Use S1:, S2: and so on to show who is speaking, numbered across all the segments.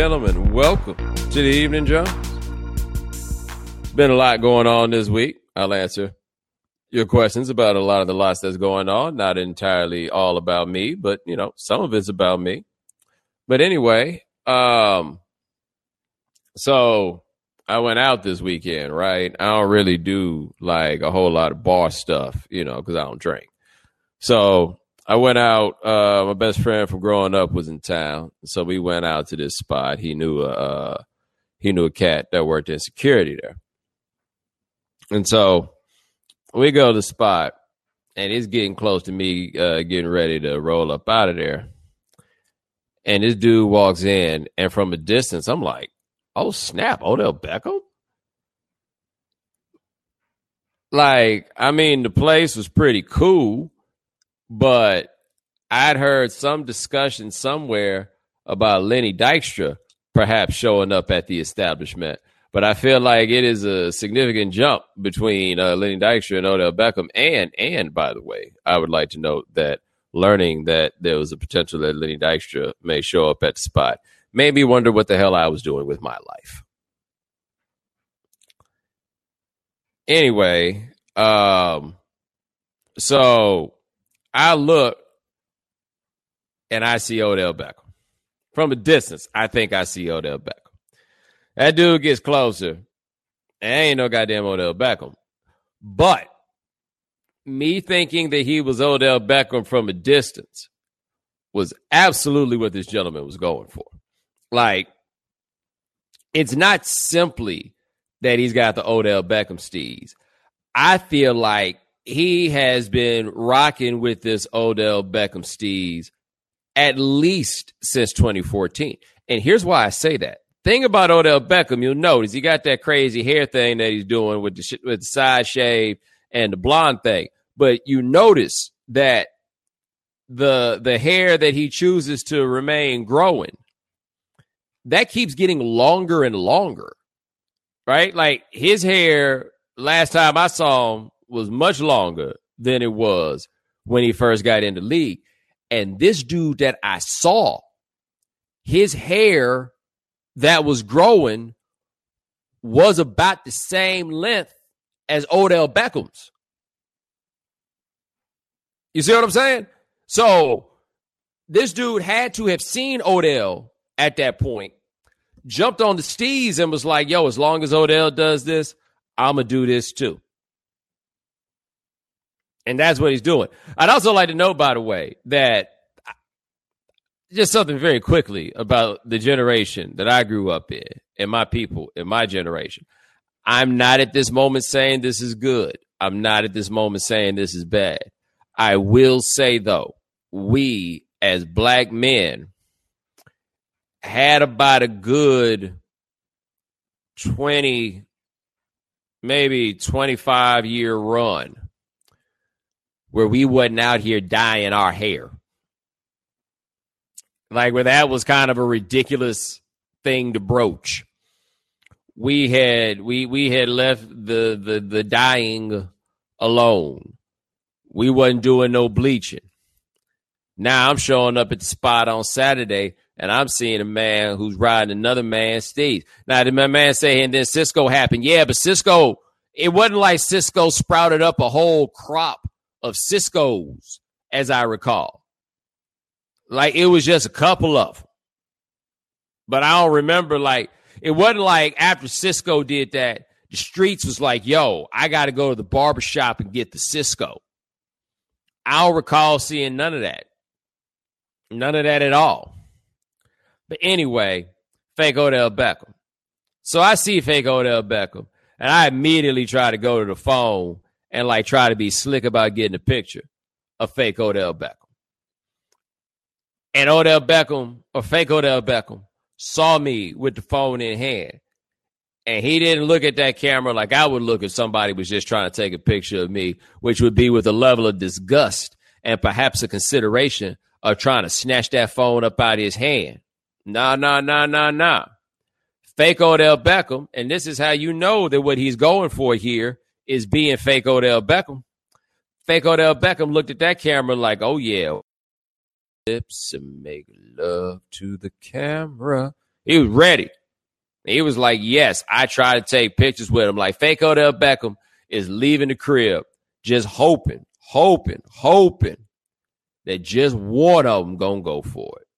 S1: gentlemen, welcome to the Evening Jones. Been a lot going on this week. I'll answer your questions about a lot of the lots that's going on. Not entirely all about me, but you know, some of it's about me. But anyway, um, so I went out this weekend, right? I don't really do like a whole lot of bar stuff, you know, because I don't drink. So I went out. Uh, my best friend from growing up was in town, so we went out to this spot. He knew a uh, he knew a cat that worked in security there, and so we go to the spot, and it's getting close to me uh, getting ready to roll up out of there. And this dude walks in, and from a distance, I'm like, "Oh snap, Odell Beckham!" Like, I mean, the place was pretty cool but I'd heard some discussion somewhere about Lenny Dykstra perhaps showing up at the establishment. But I feel like it is a significant jump between uh, Lenny Dykstra and Odell Beckham. And and by the way, I would like to note that learning that there was a potential that Lenny Dykstra may show up at the spot made me wonder what the hell I was doing with my life. Anyway, um, so I look and I see Odell Beckham. From a distance, I think I see Odell Beckham. That dude gets closer. And ain't no goddamn Odell Beckham. But me thinking that he was Odell Beckham from a distance was absolutely what this gentleman was going for. Like, it's not simply that he's got the Odell Beckham steez. I feel like he has been rocking with this Odell Beckham steez at least since 2014. And here's why I say that. Thing about Odell Beckham, you'll notice he got that crazy hair thing that he's doing with the, with the side shave and the blonde thing. But you notice that the the hair that he chooses to remain growing that keeps getting longer and longer. Right? Like his hair last time I saw him was much longer than it was when he first got in the league. And this dude that I saw, his hair that was growing was about the same length as Odell Beckham's. You see what I'm saying? So this dude had to have seen Odell at that point, jumped on the steez and was like, yo, as long as Odell does this, I'm going to do this too. And that's what he's doing. I'd also like to know, by the way, that just something very quickly about the generation that I grew up in and my people in my generation. I'm not at this moment saying this is good. I'm not at this moment saying this is bad. I will say, though, we as black men had about a good 20, maybe 25 year run where we wasn't out here dyeing our hair. Like where that was kind of a ridiculous thing to broach. We had we we had left the the the dyeing alone. We wasn't doing no bleaching. Now I'm showing up at the spot on Saturday and I'm seeing a man who's riding another man's steez. Now did my man say and then Cisco happened? Yeah, but Cisco, it wasn't like Cisco sprouted up a whole crop of Cisco's, as I recall. Like it was just a couple of them. But I don't remember like it wasn't like after Cisco did that, the streets was like, yo, I gotta go to the barbershop and get the Cisco. I don't recall seeing none of that. None of that at all. But anyway, fake Odell Beckham. So I see fake Odell Beckham, and I immediately try to go to the phone and like try to be slick about getting a picture of fake Odell Beckham. And Odell Beckham or fake Odell Beckham saw me with the phone in hand. And he didn't look at that camera like I would look if somebody was just trying to take a picture of me, which would be with a level of disgust and perhaps a consideration of trying to snatch that phone up out of his hand. Nah, nah, nah, nah, nah. Fake Odell Beckham, and this is how you know that what he's going for here is being fake Odell Beckham. Fake Odell Beckham looked at that camera like, oh yeah, lips and make love to the camera. He was ready. He was like, yes, I try to take pictures with him. Like fake Odell Beckham is leaving the crib, just hoping, hoping, hoping that just one of them gonna go for it.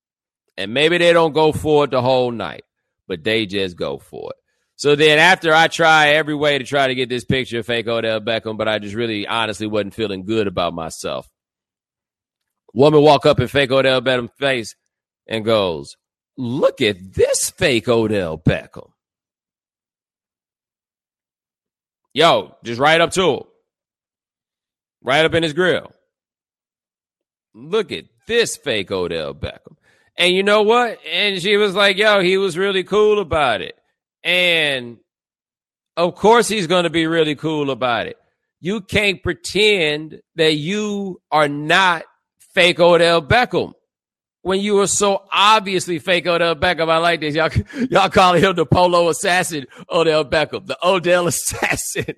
S1: And maybe they don't go for it the whole night, but they just go for it. So then after I try every way to try to get this picture of fake Odell Beckham, but I just really honestly wasn't feeling good about myself. Woman walk up in fake Odell Beckham face and goes, look at this fake Odell Beckham. Yo, just right up to him. Right up in his grill. Look at this fake Odell Beckham. And you know what? And she was like, yo, he was really cool about it. And of course, he's going to be really cool about it. You can't pretend that you are not fake Odell Beckham when you were so obviously fake Odell Beckham. I like this. Y'all, y'all calling him the polo assassin, Odell Beckham, the Odell assassin.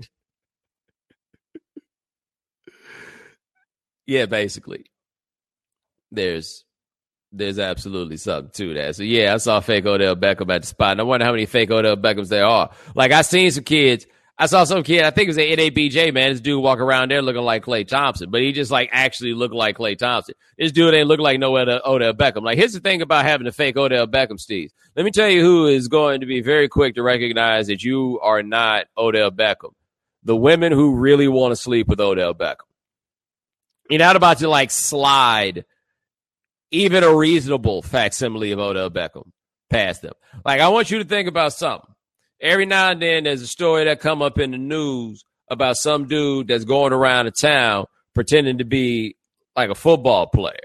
S1: yeah, basically. There's there's absolutely something to that. So yeah, I saw fake Odell Beckham at the spot. And I wonder how many fake Odell Beckhams there are. Like I seen some kids. I saw some kid. I think it was an NABJ man. This dude walk around there looking like Klay Thompson, but he just like actually looked like Klay Thompson. This dude ain't look like no Odell Beckham. Like here's the thing about having a fake Odell Beckham, Steve. Let me tell you who is going to be very quick to recognize that you are not Odell Beckham. The women who really want to sleep with Odell Beckham. You're not about to like slide even a reasonable facsimile of Odell Beckham past them. Like I want you to think about something. Every now and then there's a story that come up in the news about some dude that's going around the town pretending to be like a football player.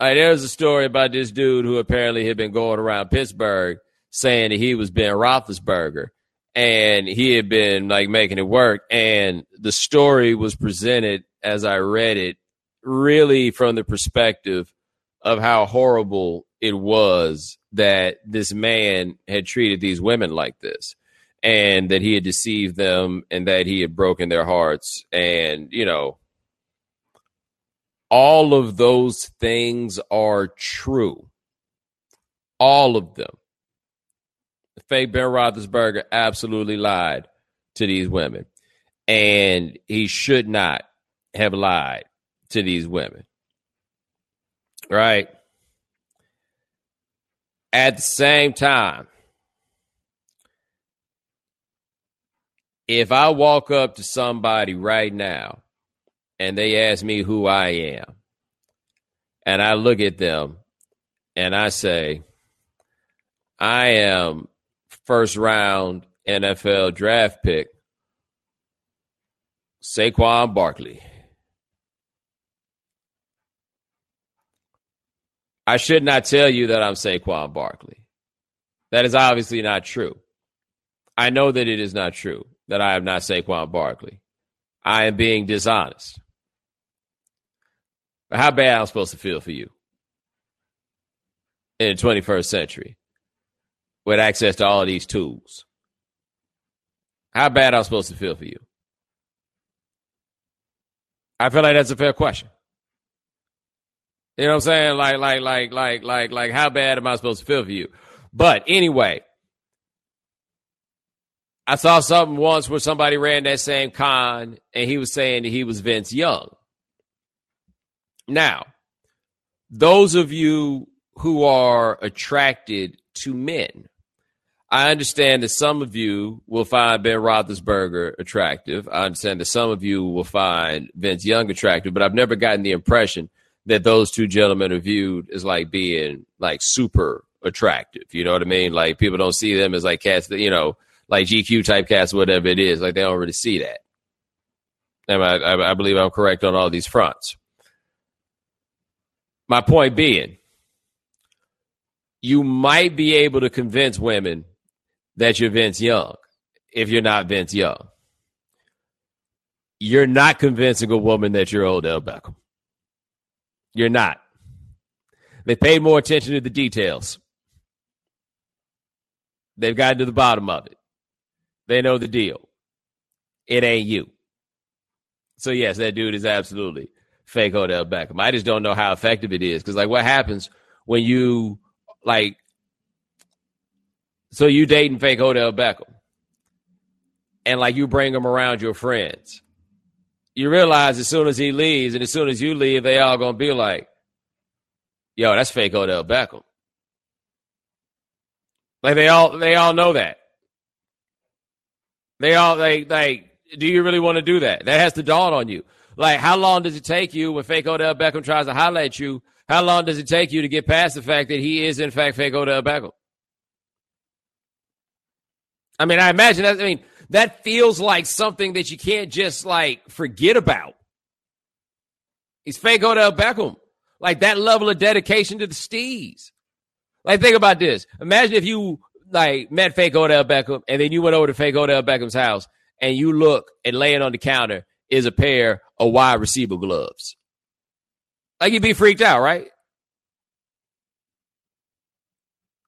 S1: Right, there's a story about this dude who apparently had been going around Pittsburgh saying that he was Ben Roethlisberger and he had been like making it work. And the story was presented as I read it really from the perspective of how horrible it was that this man had treated these women like this and that he had deceived them and that he had broken their hearts and you know all of those things are true. All of them. Fake ben roethlisberger absolutely lied to these women and he should not have lied to these women. Right? At the same time, if I walk up to somebody right now and they ask me who I am, and I look at them and I say, I am first round NFL draft pick, Saquon Barkley. I should not tell you that I'm Saquon Barkley. That is obviously not true. I know that it is not true that I am not Saquon Barkley. I am being dishonest. But how bad I'm supposed to feel for you in the 21st century with access to all of these tools? How bad I'm supposed to feel for you? I feel like that's a fair question. You know what I'm saying? Like, like, like, like, like, like, how bad am I supposed to feel for you? But anyway, I saw something once where somebody ran that same con and he was saying that he was Vince Young. Now, those of you who are attracted to men, I understand that some of you will find Ben Roethlisberger attractive. I understand that some of you will find Vince Young attractive, but I've never gotten the impression that those two gentlemen are viewed as like being like super attractive. You know what I mean? Like people don't see them as like cats that, you know, like GQ type cats, whatever it is. Like they don't really see that. And I, I, believe I'm correct on all these fronts. My point being, you might be able to convince women that you're Vince Young if you're not Vince Young. You're not convincing a woman that you're Odell Beckham. You're not. They paid more attention to the details. They've gotten to the bottom of it. They know the deal. It ain't you. So yes, that dude is absolutely fake Odell Beckham. I just don't know how effective it is because, like, what happens when you like So you dating fake Odell Beckham. And like you bring him around your friends. You realize as soon as he leaves and as soon as you leave, they all gonna be like, yo, that's fake Odell Beckham. Like they all they all know that. They all they like, do you really want to do that? That has to dawn on you. Like, how long does it take you when fake Odell Beckham tries to highlight you? How long does it take you to get past the fact that he is in fact fake Odell Beckham? I mean, I imagine that. I mean, that feels like something that you can't just like forget about. He's fake Odell Beckham. Like that level of dedication to the Stees. Like, think about this. Imagine if you like met fake Odell Beckham and then you went over to fake Odell Beckham's house and you look and laying on the counter is a pair of wide receiver gloves. Like you'd be freaked out, right?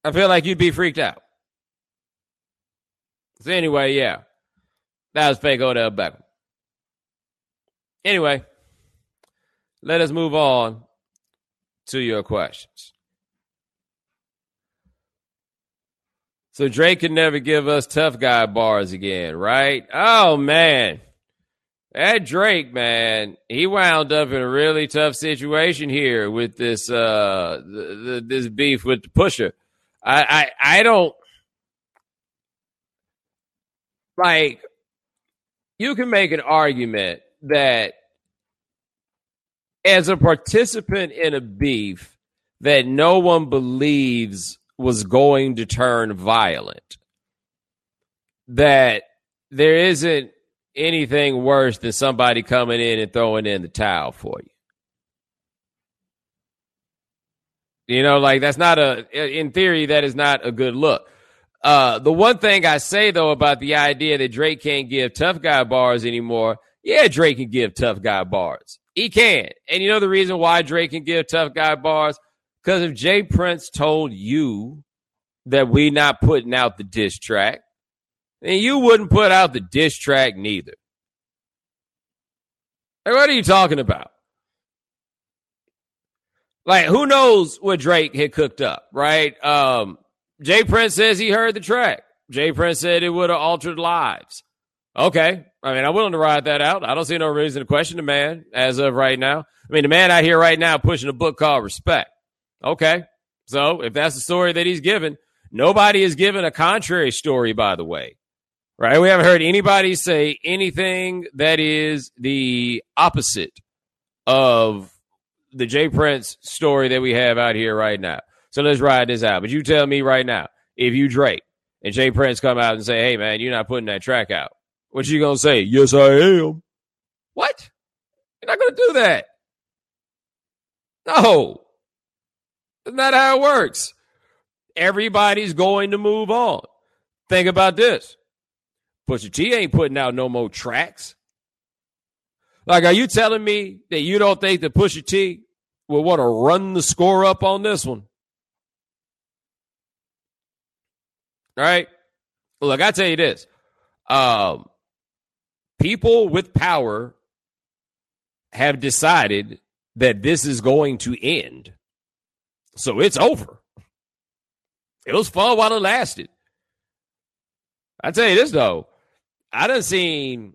S1: I feel like you'd be freaked out. So anyway, yeah. That was fake Odell Beckham. Anyway, let us move on to your questions. So Drake can never give us tough guy bars again, right? Oh man. That Drake, man, he wound up in a really tough situation here with this uh this beef with the Pusha. I, I I don't like you can make an argument that as a participant in a beef that no one believes was going to turn violent, that there isn't anything worse than somebody coming in and throwing in the towel for you. You know, like that's not a, in theory, that is not a good look. Uh, the one thing I say though about the idea that Drake can't give tough guy bars anymore, yeah, Drake can give tough guy bars. He can. And you know the reason why Drake can give tough guy bars? Because if J. Prince told you that we not putting out the diss track, then you wouldn't put out the diss track neither. Like, what are you talking about? Like, who knows what Drake had cooked up, right? Um, J. Prince says he heard the track. J. Prince said it would have altered lives. Okay. I mean, I'm willing to ride that out. I don't see no reason to question the man as of right now. I mean, the man out here right now pushing a book called Respect. Okay. So if that's the story that he's given, nobody is given a contrary story, by the way. Right? We haven't heard anybody say anything that is the opposite of the J. Prince story that we have out here right now. So let's ride this out. But you tell me right now, if you Drake and J. Prince come out and say, hey, man, you're not putting that track out, what you to say? Yes, I am. What? You're not to do that. No. Not how it works. Everybody's going to move on. Think about this. Pusha T ain't putting out no more tracks. Like, are you telling me that you don't think that Pusha T will want to run the score up on this one? All right. Look, I tell you this. Um, people with power have decided that this is going to end. So it's over. It was fun while it lasted. I tell you this though, I done seen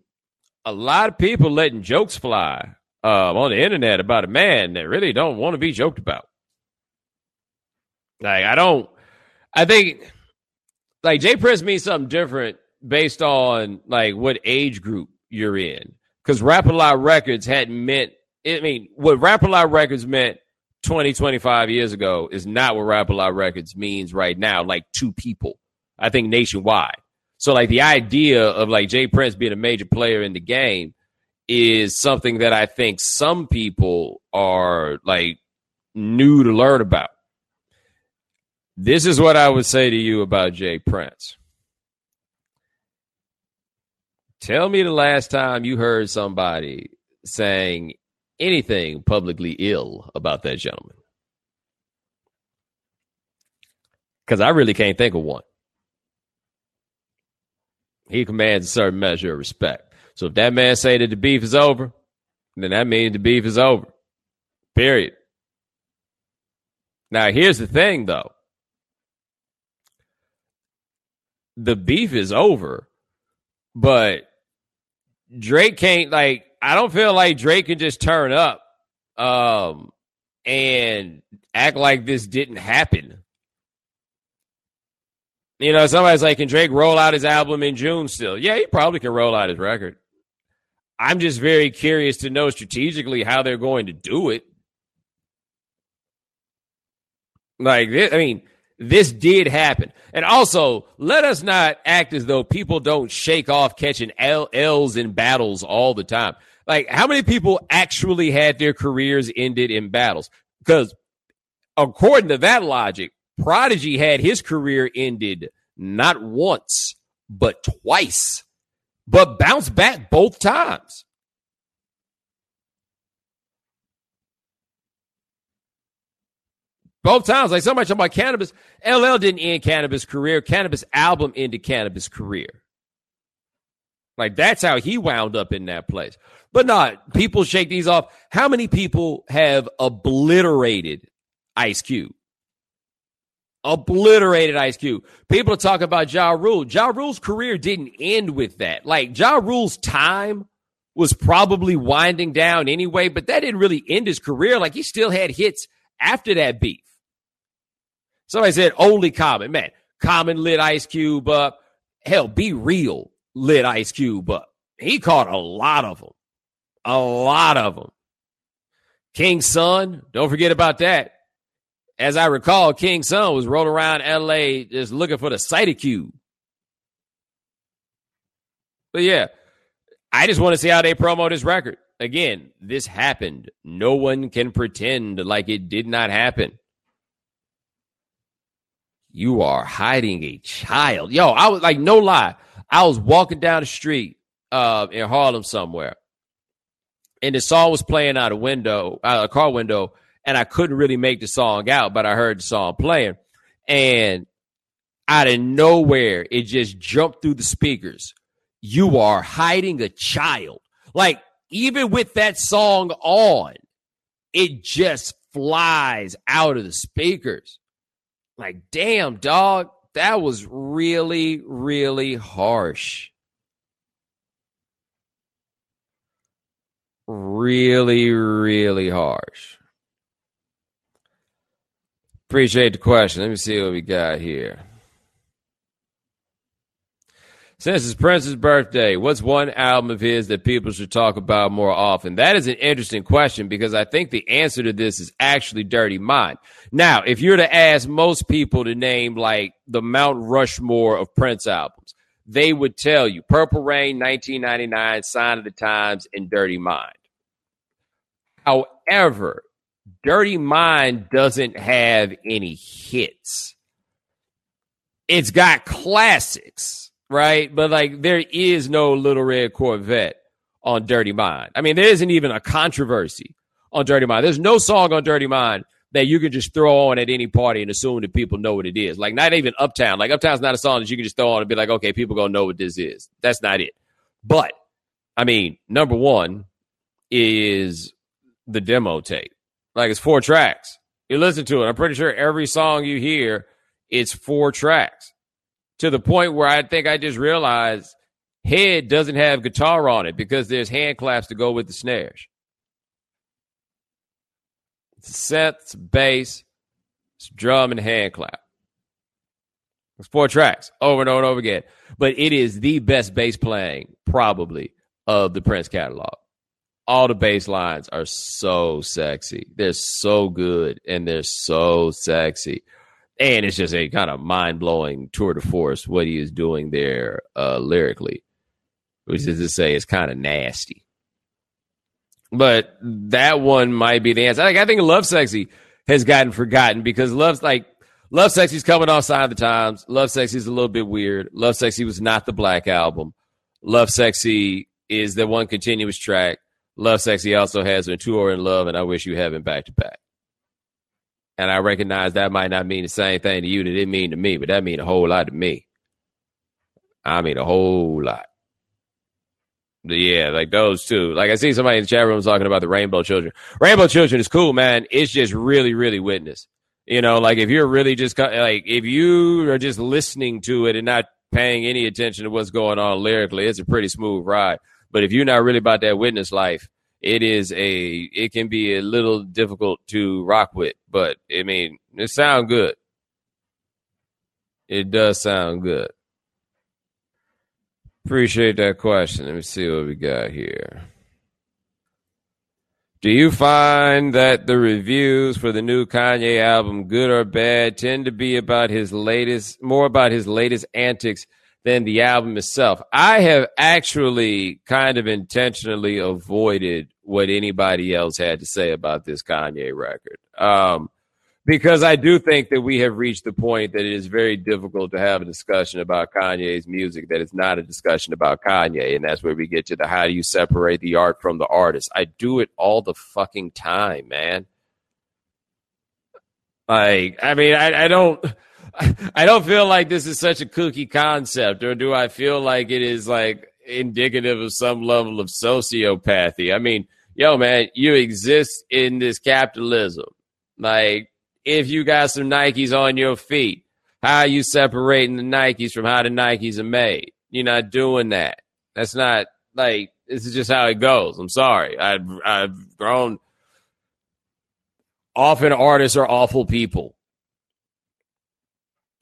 S1: a lot of people letting jokes fly uh, on the internet about a man that really don't want to be joked about. Like I don't, I think like J. Prince means something different based on like what age group you're in. Because Rap a Lot Records hadn't meant, I mean, what Rap a Lot Records meant 20, 25 years ago is not what Rap a Lot Records means right now, like two people, I think nationwide. So like the idea of like J. Prince being a major player in the game is something that I think some people are like new to learn about. This is what I would say to you about J. Prince. Tell me the last time you heard somebody saying anything publicly ill about that gentleman. Because I really can't think of one. He commands a certain measure of respect. So if that man say that the beef is over, then that means the beef is over. Period. Now here's the thing though. The beef is over. But Drake can't like I don't feel like Drake can just turn up um and act like this didn't happen. You know, somebody's like, can Drake roll out his album in June still? Yeah, he probably can roll out his record. I'm just very curious to know strategically how they're going to do it. Like I mean, this did happen. And also, let us not act as though people don't shake off catching L- L's in battles all the time. Like, how many people actually had their careers ended in battles? Because according to that logic, Prodigy had his career ended not once, but twice, but bounced back both times. Both times, like somebody talking about Canibus. LL didn't end Canibus career. Canibus album ended Canibus career. Like that's how he wound up in that place. But not people shake these off. How many people have obliterated Ice Cube? Obliterated Ice Cube. People are talking about Ja Rule. Ja Rule's career didn't end with that. Like Ja Rule's time was probably winding down anyway, but that didn't really end his career. Like he still had hits after that beef. Somebody said only Common. Man, Common lit Ice Cube up. Hell, B-Real lit Ice Cube up. He caught a lot of them. A lot of them. King Sun, don't forget about that. As I recall, King Sun was rolling around LA just looking for the City Cube. But yeah, I just want to see how they promote this record. Again, this happened. No one can pretend like it did not happen. You are hiding a child. Yo, I was like, no lie. I was walking down the street uh, in Harlem somewhere, and the song was playing out a window, out a car window, and I couldn't really make the song out, but I heard the song playing, and out of nowhere, it just jumped through the speakers. You are hiding a child. Like even with that song on, it just flies out of the speakers. Like, damn, dog, that was really, really harsh. Really, really harsh. Appreciate the question. Let me see what we got here. Since it's Prince's birthday, what's one album of his that people should talk about more often? That is an interesting question because I think the answer to this is actually Dirty Mind. Now, if you were to ask most people to name like the Mount Rushmore of Prince albums, they would tell you Purple Rain, 1999, Sign of the Times, and Dirty Mind. However, Dirty Mind doesn't have any hits. It's got classics right? But like there is no little red Corvette on Dirty Mind. I mean, there isn't even a controversy on Dirty Mind. There's no song on Dirty Mind that you can just throw on at any party and assume that people know what it is. Like not even Uptown. Like Uptown's not a song that you can just throw on and be like, okay, people gonna know what this is. That's not it. But I mean, number one is the demo tape. Like it's four tracks. You listen to it. I'm pretty sure every song you hear, it's four tracks to the point where I think I just realized head doesn't have guitar on it because there's hand claps to go with the snares. It's synth, it's bass, drum and hand clap. It's four tracks over and over and over again. But it is the best bass playing, probably, of the Prince catalog. All the bass lines are so sexy. They're so good and they're so sexy and it's just a kind of mind blowing tour de force what he is doing there uh, lyrically, which is to say, it's kind of nasty. But that one might be the answer. Like, I think Love Sexy has gotten forgotten because Love's like Lovesexy's coming off Sign of the Times. Lovesexy is a little bit weird. Love Sexy was not the Black album. Love Sexy is the one continuous track. Love Sexy also has a 2 R in Love, and I Wish U Heaven back to back. And I recognize that might not mean the same thing to you that it mean to me, but that mean a whole lot to me. I mean a whole lot. But yeah, like those two. Like I see somebody in the chat room talking about the Rainbow Children. Rainbow Children is cool, man. It's just really, really witness. You know, like if you're really just like if you are just listening to it and not paying any attention to what's going on lyrically, it's a pretty smooth ride. But if you're not really about that witness life, it is a it can be a little difficult to rock with. But I mean, it sounds good. It does sound good. Appreciate that question. Let me see what we got here. Do you find that the reviews for the new Kanye album, good or bad, tend to be about his latest, more about his latest antics than the album itself? I have actually kind of intentionally avoided what anybody else had to say about this Kanye record. Um, because I do think that we have reached the point that it is very difficult to have a discussion about Kanye's music that is not a discussion about Kanye. And that's where we get to the how do you separate the art from the artist. I do it all the fucking time, man. Like, I mean, I, I don't. I don't feel like this is such a kooky concept, or do I feel like it is like indicative of some level of sociopathy? I mean, yo, man, you exist in this capitalism. Like, if you got some Nikes on your feet, how are you separating the Nikes from how the Nikes are made? You're not doing that. That's not like this is just how it goes. I'm sorry. I've I've grown. Often artists are awful people.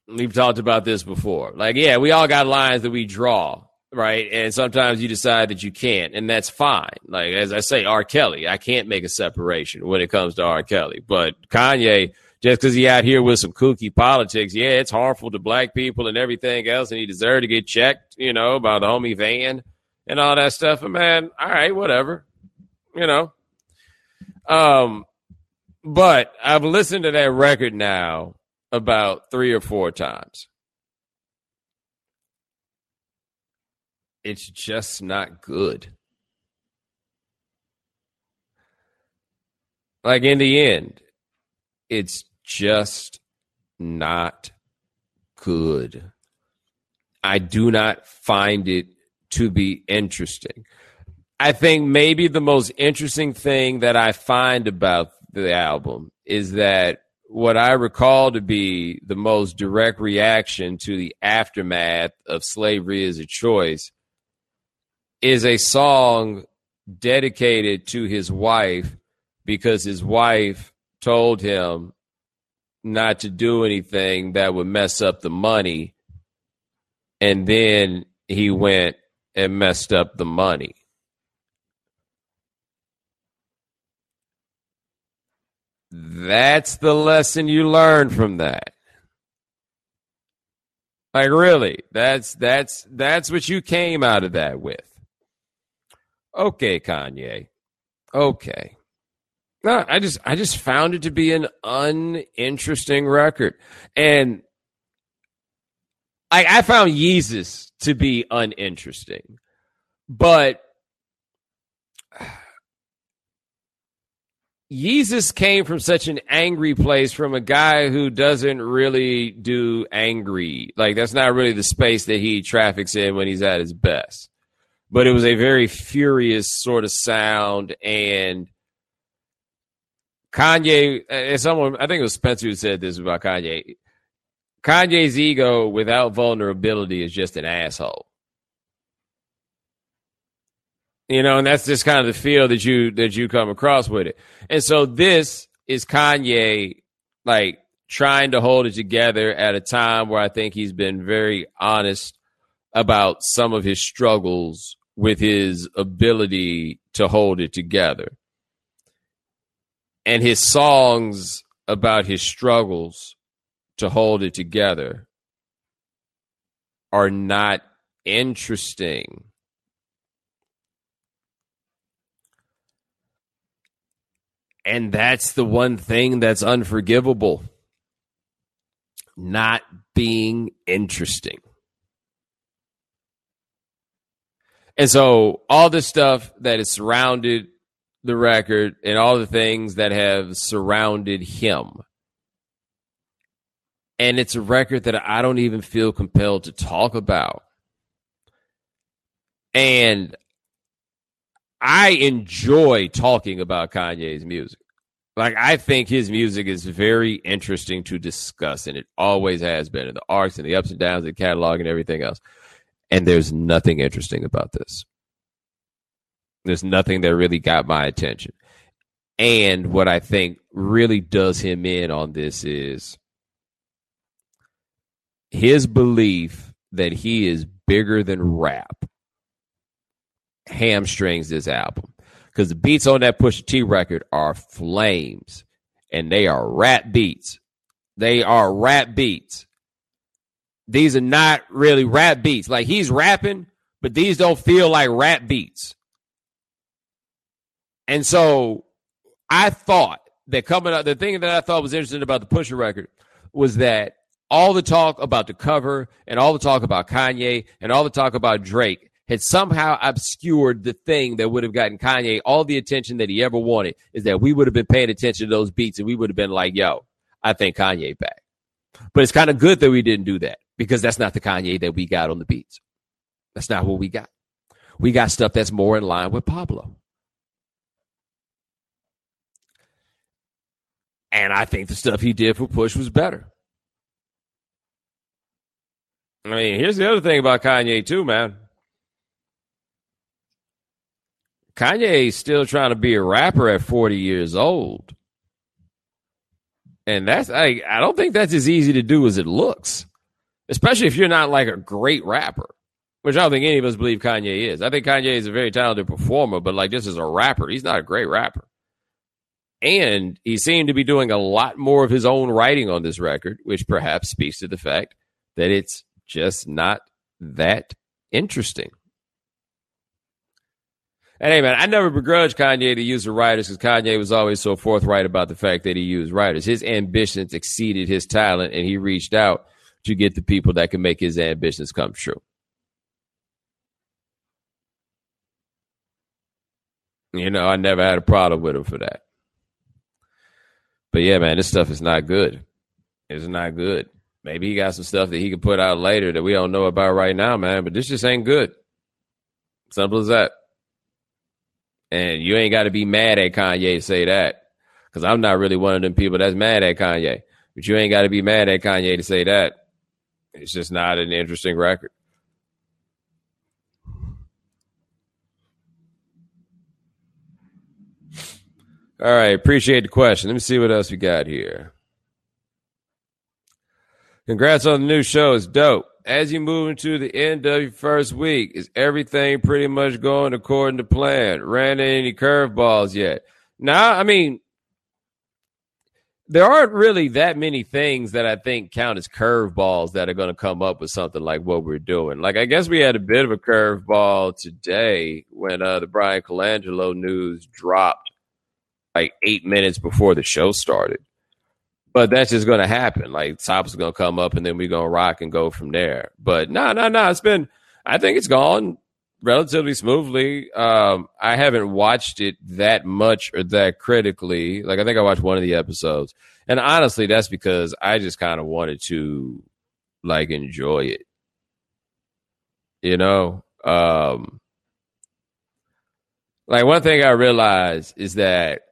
S1: We've talked about this before. Like, yeah, we all got lines that we draw, right? And sometimes you decide that you can't, and that's fine. Like as I say, R. Kelly, I can't make a separation when it comes to R. Kelly, but Kanye just because he out here with some kooky politics, yeah, it's harmful to black people and everything else, and he deserved to get checked, you know, by the homie van and all that stuff. And man, all right, whatever, you know. Um, but I've listened to that record now about three or four times. It's just not good. Like in the end, it's just not good. I do not find it to be interesting. I think maybe the most interesting thing that I find about the album is that what I recall to be the most direct reaction to the aftermath of slavery as a choice is a song dedicated to his wife because his wife told him not to do anything that would mess up the money. And then he went and messed up the money. That's the lesson you learn from that. Like really, that's that's that's what you came out of that with. Okay, Kanye. Okay. No, I just I just found it to be an uninteresting record, and I, I found Yeezus to be uninteresting, but Yeezus came from such an angry place from a guy who doesn't really do angry. Like that's not really the space that he traffics in when he's at his best. But it was a very furious sort of sound and Kanye, and someone, I think it was Spencer who said this about Kanye. Kanye's ego without vulnerability is just an asshole. You know, and that's just kind of the feel that you that you come across with it. And so this is Kanye like trying to hold it together at a time where I think he's been very honest about some of his struggles with his ability to hold it together and his songs about his struggles to hold it together are not interesting. And that's the one thing that's unforgivable not being interesting. And so, all this stuff that has surrounded the record and all the things that have surrounded him. And it's a record that I don't even feel compelled to talk about. And I enjoy talking about Kanye's music. Like I think his music is very interesting to discuss, and it always has been in the arcs and the ups and downs of the catalog and everything else. And there's nothing interesting about this. There's nothing that really got my attention. And what I think really does him in on this is his belief that he is bigger than rap hamstrings this album because the beats on that Pusha T record are flames and they are rap beats. They are rap beats. These are not really rap beats. Like he's rapping, but these don't feel like rap beats. And so I thought that coming up, the thing that I thought was interesting about the Pusha record was that all the talk about the cover and all the talk about Kanye and all the talk about Drake had somehow obscured the thing that would have gotten Kanye all the attention that he ever wanted is that we would have been paying attention to those beats and we would have been like, yo, I think Kanye back. But it's kind of good that we didn't do that because that's not the Kanye that we got on the beats. That's not what we got. We got stuff that's more in line with Pablo. And I think the stuff he did for Push was better. I mean, here's the other thing about Kanye, too, man. Kanye's still trying to be a rapper at 40 years old. And that's I I don't think that's as easy to do as it looks. Especially if you're not like a great rapper. Which I don't think any of us believe Kanye is. I think Kanye is a very talented performer, but like this is a rapper. He's not a great rapper. And he seemed to be doing a lot more of his own writing on this record, which perhaps speaks to the fact that it's just not that interesting. And hey, man, I never begrudged Kanye to use the writers because Kanye was always so forthright about the fact that he used writers. His ambitions exceeded his talent, and he reached out to get the people that can make his ambitions come true. You know, I never had a problem with him for that. But yeah, man, this stuff is not good. It's not good. Maybe he got some stuff that he can put out later that we don't know about right now, man. But this just ain't good. Simple as that. And you ain't got to be mad at Kanye to say that. Because I'm not really one of them people that's mad at Kanye. But you ain't got to be mad at Kanye to say that. It's just not an interesting record. All right, appreciate the question. Let me see what else we got here. Congrats on the new show. It's dope as you move into the end of your first week, is everything pretty much going according to plan? Ran into any curveballs yet? Nah, I mean, there aren't really that many things that I think count as curveballs that are going to come up with something like what we're doing. Like, I guess we had a bit of a curveball today when uh, the Bryan Colangelo news dropped like eight minutes before the show started but that's just going to happen. Like top's are going to come up, and then we're going to rock and go from there. But no, no, no. It's been. I think it's gone relatively smoothly. Um, I haven't watched it that much or that critically. Like I think I watched one of the episodes, and honestly, that's because I just kind of wanted to like enjoy it. You know, um, like one thing I realized is that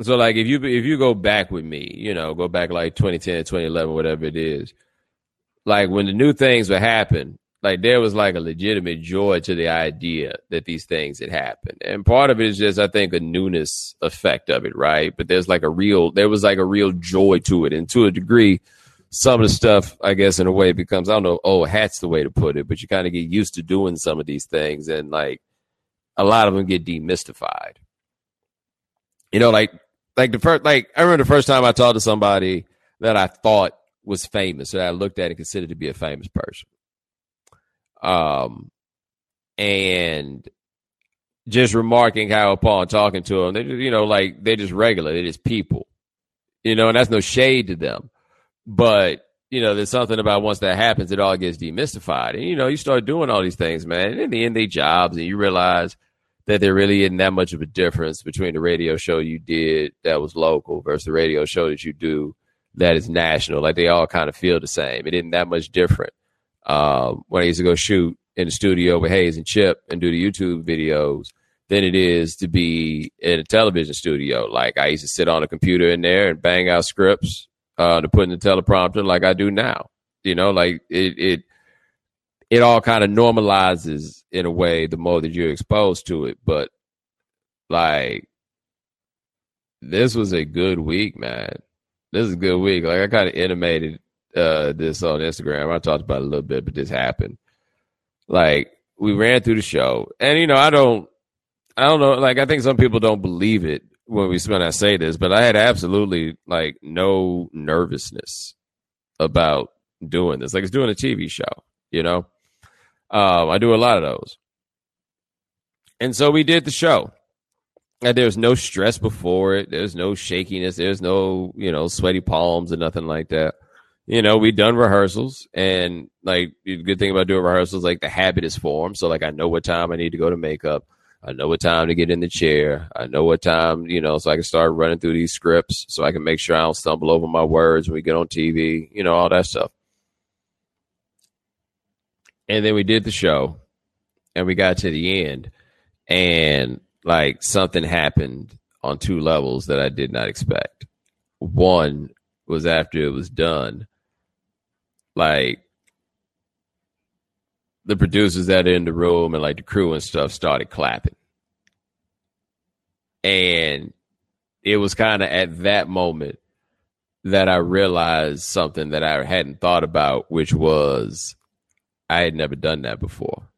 S1: so like if you if you go back with me, you know, go back like 2010, 2011, whatever it is, like when the new things would happen, like there was like a legitimate joy to the idea that these things had happened. And part of it is just I think a newness effect of it, right? But there's like a real there was like a real joy to it. And to a degree, some of the stuff, I guess in a way becomes I don't know, oh, hat's the way to put it, but you kind of get used to doing some of these things and like a lot of them get demystified. You know, like like the first like I remember the first time I talked to somebody that I thought was famous that I looked at and considered to be a famous person. Um and just remarking how upon talking to them, they just, you know, like they're just regular, they're just people. You know, and that's no shade to them. But, you know, there's something about once that happens, it all gets demystified. And, you know, you start doing all these things, man. And in the end, they jobs and you realize that there really isn't that much of a difference between the radio show you did that was local versus the radio show that you do that is national. Like they all kind of feel the same. It isn't that much different. Um, when I used to go shoot in the studio with Haize and Chip and do the YouTube videos, than it is to be in a television studio. Like I used to sit on a computer in there and bang out scripts uh, to put in the teleprompter like I do now. You know, like it it it all kind of normalizes in a way the more that you're exposed to it. But like this was a good week, man. This is a good week. Like I kind of intimated uh, this on Instagram. I talked about a little bit, but this happened. Like we ran through the show, and you know, I don't, I don't know. Like I think some people don't believe it when we when I say this, but I had absolutely like no nervousness about doing this. Like it's doing a TV show, you know. Um, I do a lot of those, and so we did the show. And there's no stress before it. There's no shakiness. There's no, you know, sweaty palms or nothing like that you know, we done rehearsals and like the good thing about doing rehearsals, like the habit is formed. So like I know what time I need to go to makeup. I know what time to get in the chair. I know what time, you know, so I can start running through these scripts so I can make sure I don't stumble over my words when we get on TV, you know, all that stuff. And then we did the show and we got to the end and like something happened on two levels that I did not expect. One was after it was done like the producers that are in the room and like the crew and stuff started clapping. And it was kind of at that moment that I realized something that I hadn't thought about, which was I had never done that before.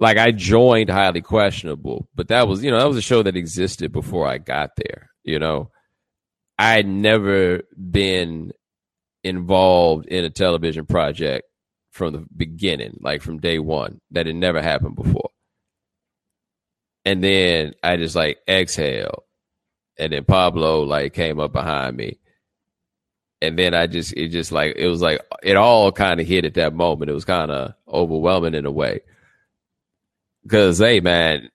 S1: Like I joined highly questionable, but that was, you know, that was a show that existed before I got there, you know. I had never been involved in a television project from the beginning, like from day one. That had never happened before. And then I just like exhale. And then Pablo like came up behind me. And then I just it just like it was like it all kind of hit at that moment. It was kind of overwhelming in a way. Cause hey man,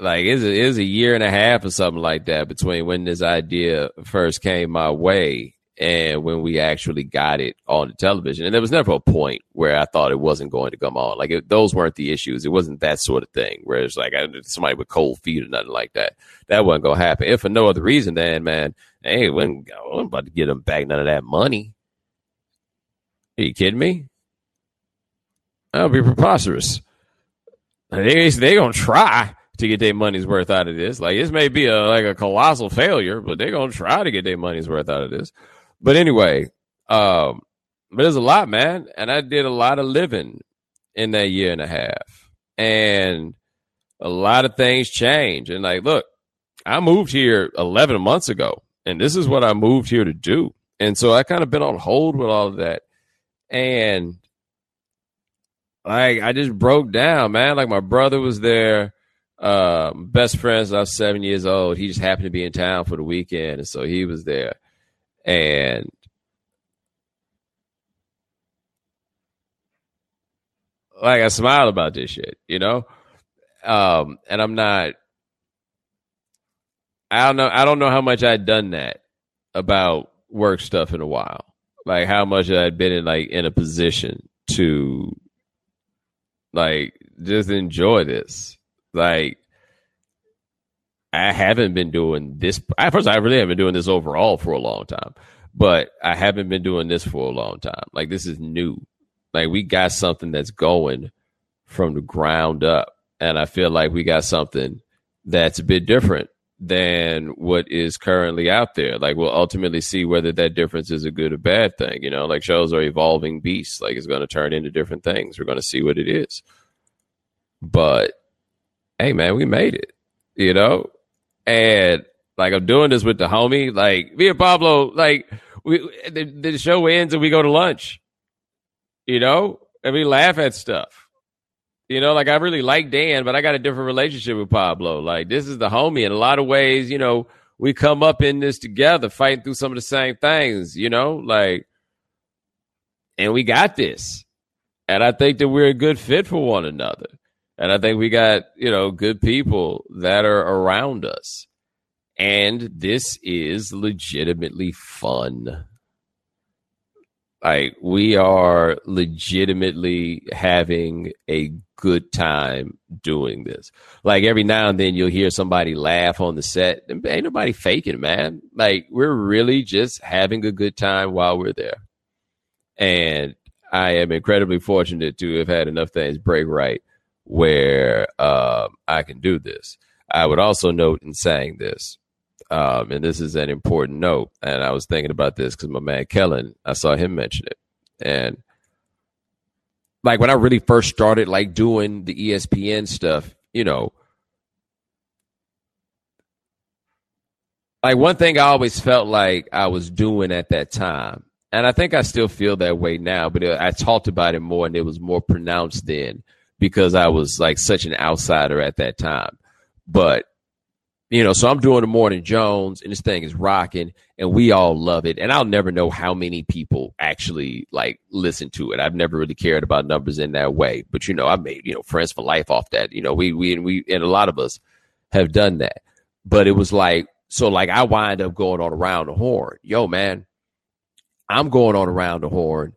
S1: like it was, a, it was a year and a half or something like that between when this idea first came my way and when we actually got it on the television. And there was never a point where I thought it wasn't going to come on. Like it, those weren't the issues. It wasn't that sort of thing where it's like somebody with cold feet or nothing like that. That wasn't to happen. If for no other reason, then man, hey, when I'm about to get them back none of that money. Are you kidding me? That would be preposterous. They they gonna try to get their money's worth out of this. Like this may be a like a colossal failure, but they're gonna try to get their money's worth out of this. But anyway, um, but there's a lot, man. And I did a lot of living in that year and a half. And a lot of things change. And like, look, I moved here 11 months ago, and this is what I moved here to do. And so I kind of been on hold with all of that. And like, I just broke down, man. Like, my brother was there. Uh, best friends, I was seven years old. He just happened to be in town for the weekend. And so he was there. And like I smile about this shit, you know? Um, and I'm not I don't know I don't know how much I'd done that about work stuff in a while. Like how much I'd been in like in a position to like just enjoy this. Like I haven't been doing this. At first, I really haven't been doing this overall for a long time, but I haven't been doing this for a long time. Like this is new. Like we got something that's going from the ground up, and I feel like we got something that's a bit different than what is currently out there. Like we'll ultimately see whether that difference is a good or bad thing. You know, like shows are evolving beasts. Like it's going to turn into different things. We're going to see what it is. But hey, man, we made it. You know, and like I'm doing this with the homie. Like me and Pablo, like we the, the show ends and we go to lunch. You know, and we laugh at stuff. You know, like I really like Dan, but I got a different relationship with Pablo. Like this is the homie in a lot of ways. You know, we come up in this together, fighting through some of the same things. You know, like, and we got this. And I think that we're a good fit for one another. And I think we got, you know, good people that are around us. And this is legitimately fun. Like we are legitimately having a good time doing this. Like every now and then you'll hear somebody laugh on the set. And ain't nobody faking, man. Like we're really just having a good time while we're there. And I am incredibly fortunate to have had enough things break right where uh, I can do this. I would also note in saying this, um, and this is an important note, and I was thinking about this because my man Kellen, I saw him mention it, and like when I really first started like doing the ESPN stuff, you know, like one thing I always felt like I was doing at that time, and I think I still feel that way now, but I talked about it more and it was more pronounced then because I was like such an outsider at that time. But you know, so I'm doing the Morning Jones, and this thing is rocking, and we all love it. And I'll never know how many people actually like listen to it. I've never really cared about numbers in that way, but you know, I made you know friends for life off that. You know, we we and we and a lot of us have done that. But it was like so, like I wind up going on around the horn. Yo, man, I'm going on around the horn,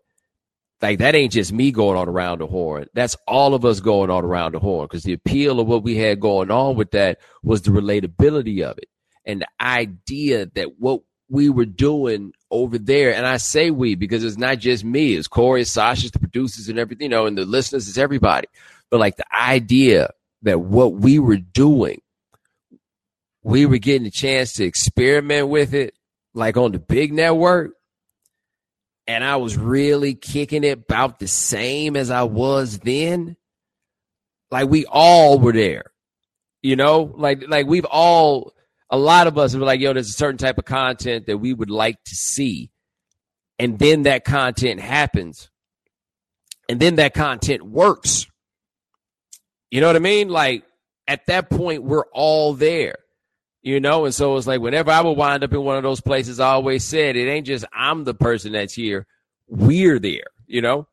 S1: like that ain't just me going on around the horn. That's all of us going on around the horn because the appeal of what we had going on with that was the relatability of it and the idea that what we were doing over there, and I say we because it's not just me, it's Corey, it's Sasha, the producers, and everything, you know, and the listeners, it's everybody. But like the idea that what we were doing, we were getting a chance to experiment with it, like on the big network and I was really kicking it about the same as I was then, like we all were there. You know, like like we've all a lot of us were like, yo, there's a certain type of content that we would like to see. And then that content happens. And then that content works. You know what I mean? Like at that point, we're all there you know and so it's like whenever i would wind up in one of those places i always said it ain't just i'm the person that's here we're there you know?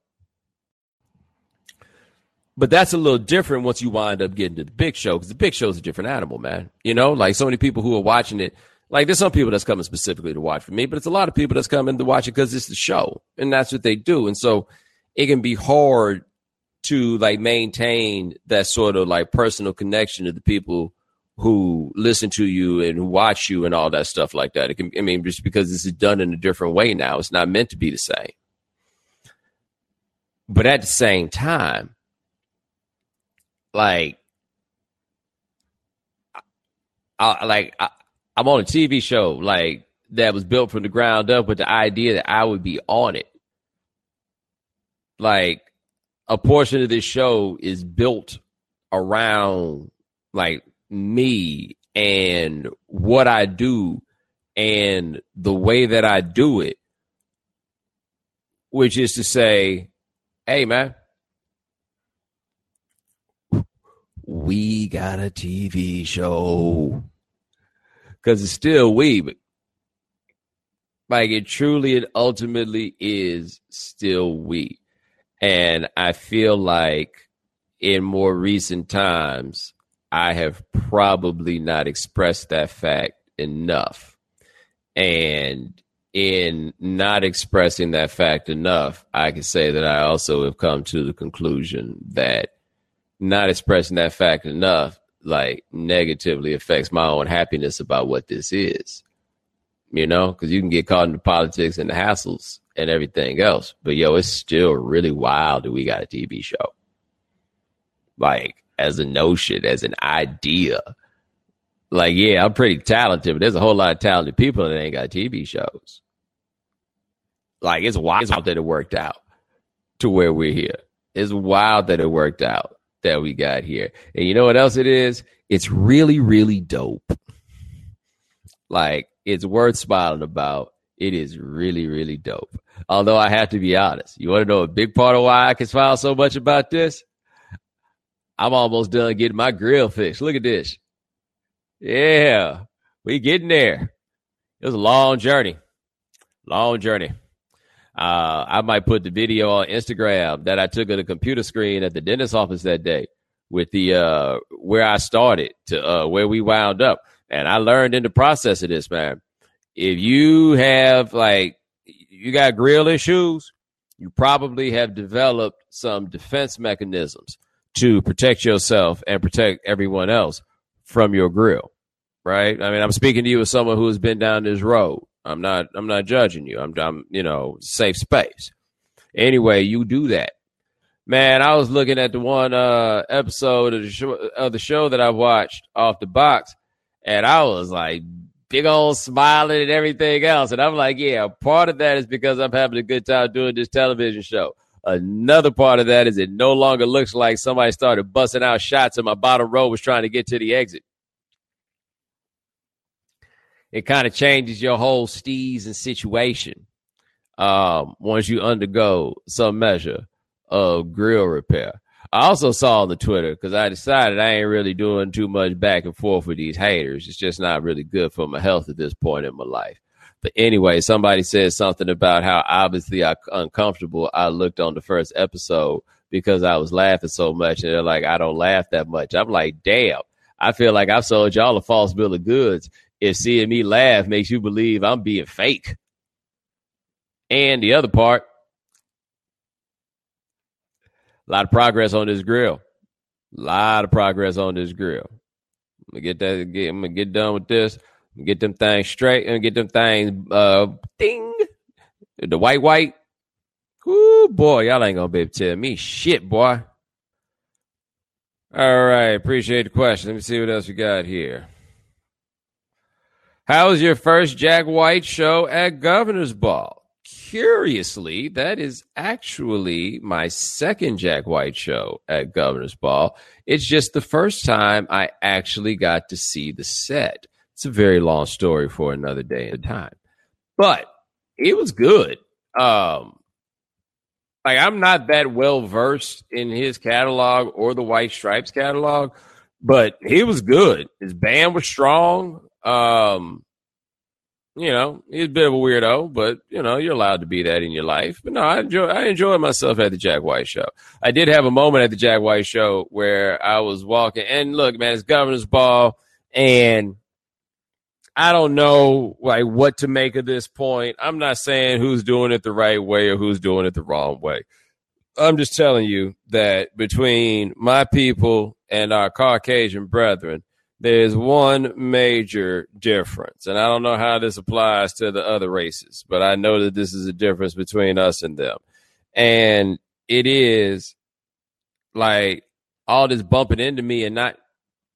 S1: But that's a little different once you wind up getting to the big show because the big show is a different animal man. You know like so many people who are watching it like there's some people that's coming specifically to watch for me but it's a lot of people that's coming to watch it because it's the show and that's what they do and so it can be hard to like maintain that sort of like personal connection to the people who listen to you and watch you and all that stuff like that. It can, I mean, just because this is done in a different way now, it's not meant to be the same. But at the same time, like, I, like I, I'm on a TV show like that was built from the ground up with the idea that I would be on it. Like a portion of this show is built around like me and what I do and the way that I do it, which is to say, hey, man, we got a TV show. Because it's still we, but like it truly and ultimately is still we. And I feel like in more recent times, I have probably not expressed that fact enough. And in not expressing that fact enough, I can say that I also have come to the conclusion that not expressing that fact enough like negatively affects my own happiness about what this is. You know, because you can get caught in the politics and the hassles and everything else. But yo, it's still really wild that we got a TV show. Like, as a notion, as an idea. Like, yeah, I'm pretty talented, but there's a whole lot of talented people that ain't got TV shows. Like, it's wild that it worked out to where we're here. It's wild that it worked out that we got here. And you know what else it is? It's really, really dope. Like, it's worth smiling about. It is really, really dope. Although I have to be honest, you want to know a big part of why I can smile so much about this? I'm almost done getting my grill fixed. Look at this. Yeah, we getting there. It was a long journey. Long journey. Uh, I might put the video on Instagram that I took at a computer screen at the dentist office that day with the uh, where I started to uh, where we wound up. And I learned in the process of this, man. If you have like you got grill issues, you probably have developed some defense mechanisms to protect yourself and protect everyone else from your grill, right? I mean, I'm speaking to you as someone who has been down this road. I'm not, I'm not judging you. I'm, I'm, you know, safe space. Anyway, you do that. Man, I was looking at the one uh, episode of the show of the show that I watched off the box, and I was like big old smiling and everything else. And I'm like, yeah, part of that is because I'm having a good time doing this television show. Another part of that is it no longer looks like somebody started busting out shots and my bottom row was trying to get to the exit. It kind of changes your whole steez and situation um, once you undergo some measure of grill repair. I also saw on the Twitter because I decided I ain't really doing too much back and forth with these haters. It's just not really good for my health at this point in my life. But anyway, somebody said something about how obviously I, uncomfortable I looked on the first episode because I was laughing so much. And they're like, I don't laugh that much. I'm like, damn, I feel like I've sold y'all a false bill of goods if seeing me laugh makes you believe I'm being fake. And the other part, a lot of progress on this grill. A lot of progress on this grill. I'm gonna get that. Get, I'm gonna get done with this. Get them things straight and get them things uh ding. The white white. Ooh boy, y'all ain't gonna be able to tell me shit, boy. All right, appreciate the question. Let me see what else we got here. How was your first Jack White show at Governor's Ball? Curiously, that is actually my second Jack White show at Governor's Ball. It's just the first time I actually got to see the set. It's a very long story for another day and time. But it was good. Um like I'm not that well versed in his catalog or the White Stripes catalog, but he was good. His band was strong. Um you know, he's a bit of a weirdo, but you know, you're allowed to be that in your life. But no, I enjoy I enjoyed myself at the Jack White show. I did have a moment at the Jack White show where I was walking and look, man, it's governor's ball and I don't know like what to make of this point. I'm not saying who's doing it the right way or who's doing it the wrong way. I'm just telling you that between my people and our Caucasian brethren, there's one major difference. And I don't know how this applies to the other races, but I know that this is a difference between us and them. And it is like all this bumping into me and not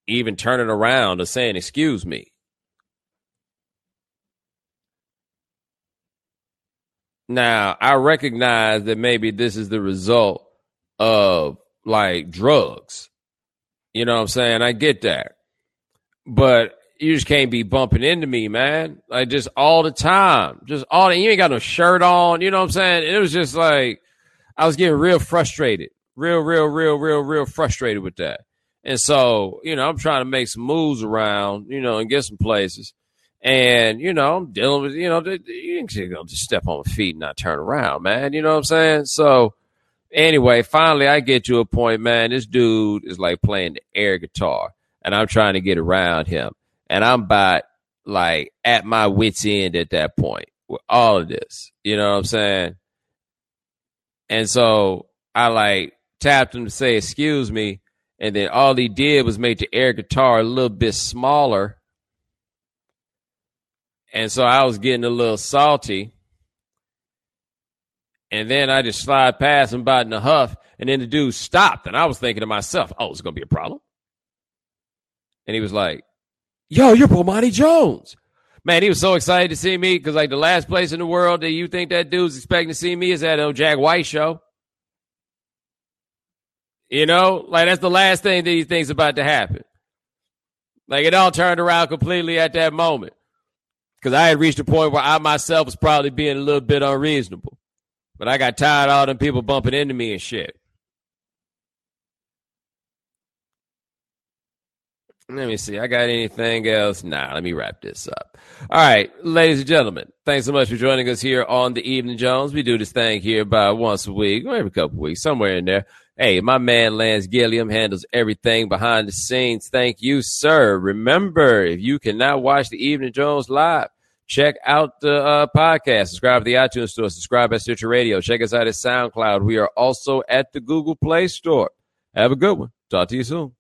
S1: even turning around or saying, excuse me. Now, I recognize that maybe this is the result of like drugs. You know what I'm saying? I get that. But you just can't be bumping into me, man. Like just all the time. Just all the, you ain't got no shirt on, you know what I'm saying? It was just like I was getting real frustrated. Real, real, real, real, real frustrated with that. And so, you know, I'm trying to make some moves around, you know, and get some places. And, you know, I'm dealing with, you know, you gonna just step on my feet and not turn around, man. You know what I'm saying? So, anyway, finally, I get to a point, man. This dude is like playing the air guitar, and I'm trying to get around him. And I'm about like at my wits' end at that point with all of this. You know what I'm saying? And so I like tapped him to say, Excuse me. And then all he did was make the air guitar a little bit smaller and so I was getting a little salty. And then I just slide past him about in a huff. And then the dude stopped. And I was thinking to myself, oh, it's going to be a problem. And he was like, yo, you're Bomani Jones. Man, he was so excited to see me because, like, the last place in the world that you think that dude's expecting to see me is at a Jack White show. You know, like, that's the last thing that he thinks about to happen. Like, it all turned around completely at that moment because I had reached a point where I myself was probably being a little bit unreasonable. But I got tired of all them people bumping into me and shit. Let me see. I got anything else? Nah, let me wrap this up. All right, ladies and gentlemen, thanks so much for joining us here on the Evening Jones. We do this thing here about once a week, every couple weeks, somewhere in there. Hey, my man Lance Gilliam handles everything behind the scenes. Thank you, sir. Remember, if you cannot watch the Evening Jones live, Check out the uh, podcast. Subscribe to the iTunes Store. Subscribe at Stitcher Radio. Check us out at SoundCloud. We are also at the Google Play Store. Have a good one. Talk to you soon.